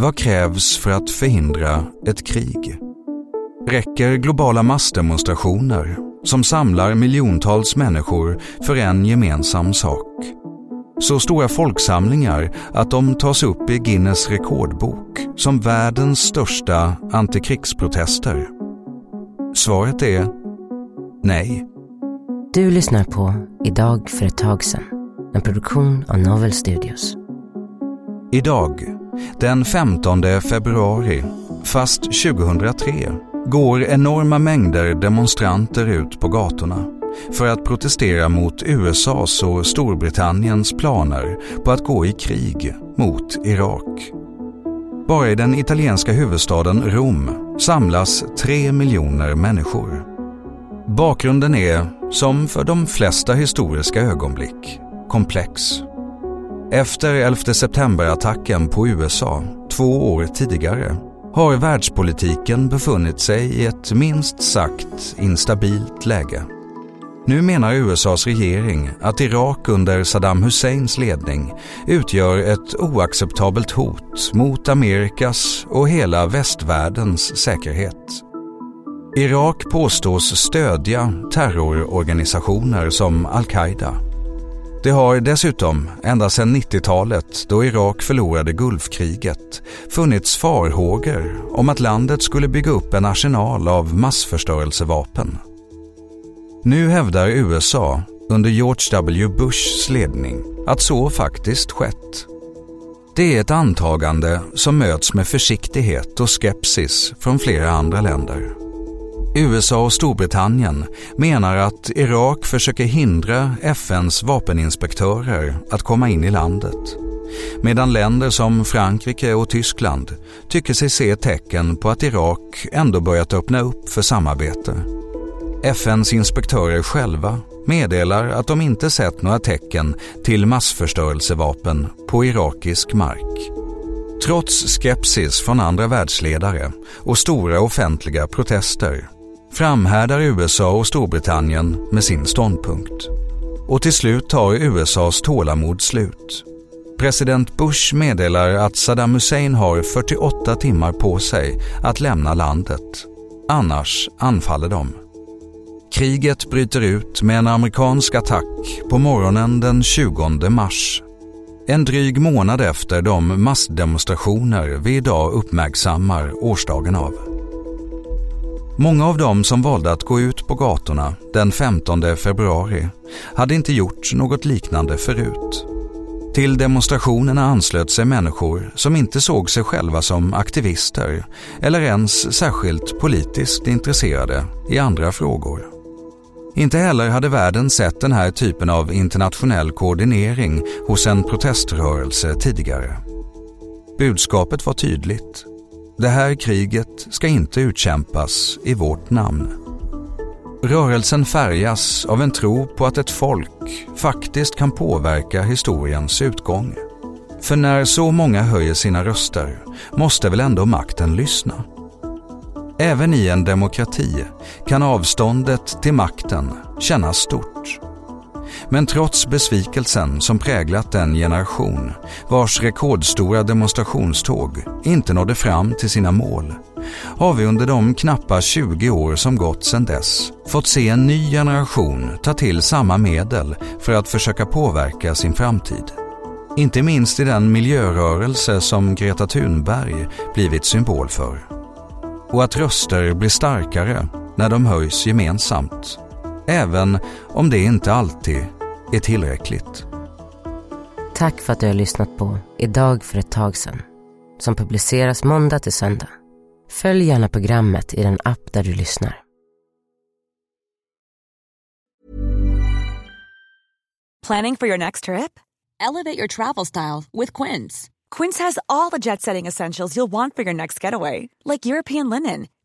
Vad krävs för att förhindra ett krig? Räcker globala massdemonstrationer som samlar miljontals människor för en gemensam sak? Så stora folksamlingar att de tas upp i Guinness rekordbok som världens största antikrigsprotester? Svaret är nej. Du lyssnar på Idag för ett tag sedan, en produktion av Novel Studios. Idag, den 15 februari, fast 2003, går enorma mängder demonstranter ut på gatorna för att protestera mot USAs och Storbritanniens planer på att gå i krig mot Irak. Bara i den italienska huvudstaden Rom samlas tre miljoner människor. Bakgrunden är, som för de flesta historiska ögonblick, komplex. Efter 11 september-attacken på USA två år tidigare har världspolitiken befunnit sig i ett minst sagt instabilt läge. Nu menar USAs regering att Irak under Saddam Husseins ledning utgör ett oacceptabelt hot mot Amerikas och hela västvärldens säkerhet. Irak påstås stödja terrororganisationer som al-Qaida. Det har dessutom, ända sedan 90-talet då Irak förlorade Gulfkriget, funnits farhågor om att landet skulle bygga upp en arsenal av massförstörelsevapen. Nu hävdar USA, under George W Bushs ledning, att så faktiskt skett. Det är ett antagande som möts med försiktighet och skepsis från flera andra länder. USA och Storbritannien menar att Irak försöker hindra FNs vapeninspektörer att komma in i landet. Medan länder som Frankrike och Tyskland tycker sig se tecken på att Irak ändå börjat öppna upp för samarbete. FNs inspektörer själva meddelar att de inte sett några tecken till massförstörelsevapen på irakisk mark. Trots skepsis från andra världsledare och stora offentliga protester framhärdar USA och Storbritannien med sin ståndpunkt. Och till slut tar USAs tålamod slut. President Bush meddelar att Saddam Hussein har 48 timmar på sig att lämna landet. Annars anfaller de. Kriget bryter ut med en amerikansk attack på morgonen den 20 mars. En dryg månad efter de massdemonstrationer vi idag uppmärksammar årsdagen av. Många av dem som valde att gå ut på gatorna den 15 februari hade inte gjort något liknande förut. Till demonstrationerna anslöt sig människor som inte såg sig själva som aktivister eller ens särskilt politiskt intresserade i andra frågor. Inte heller hade världen sett den här typen av internationell koordinering hos en proteströrelse tidigare. Budskapet var tydligt. Det här kriget ska inte utkämpas i vårt namn. Rörelsen färgas av en tro på att ett folk faktiskt kan påverka historiens utgång. För när så många höjer sina röster måste väl ändå makten lyssna? Även i en demokrati kan avståndet till makten kännas stort. Men trots besvikelsen som präglat den generation vars rekordstora demonstrationståg inte nådde fram till sina mål har vi under de knappa 20 år som gått sedan dess fått se en ny generation ta till samma medel för att försöka påverka sin framtid. Inte minst i den miljörörelse som Greta Thunberg blivit symbol för. Och att röster blir starkare när de höjs gemensamt även om det inte alltid är tillräckligt. Tack för att du har lyssnat på Idag för ett tag sedan som publiceras måndag till söndag. Följ gärna programmet i den app där du lyssnar. Planning for your next trip? Elevate your travel style with Quince. Quince has all the jet setting essentials you'll want for your next getaway, like European linen,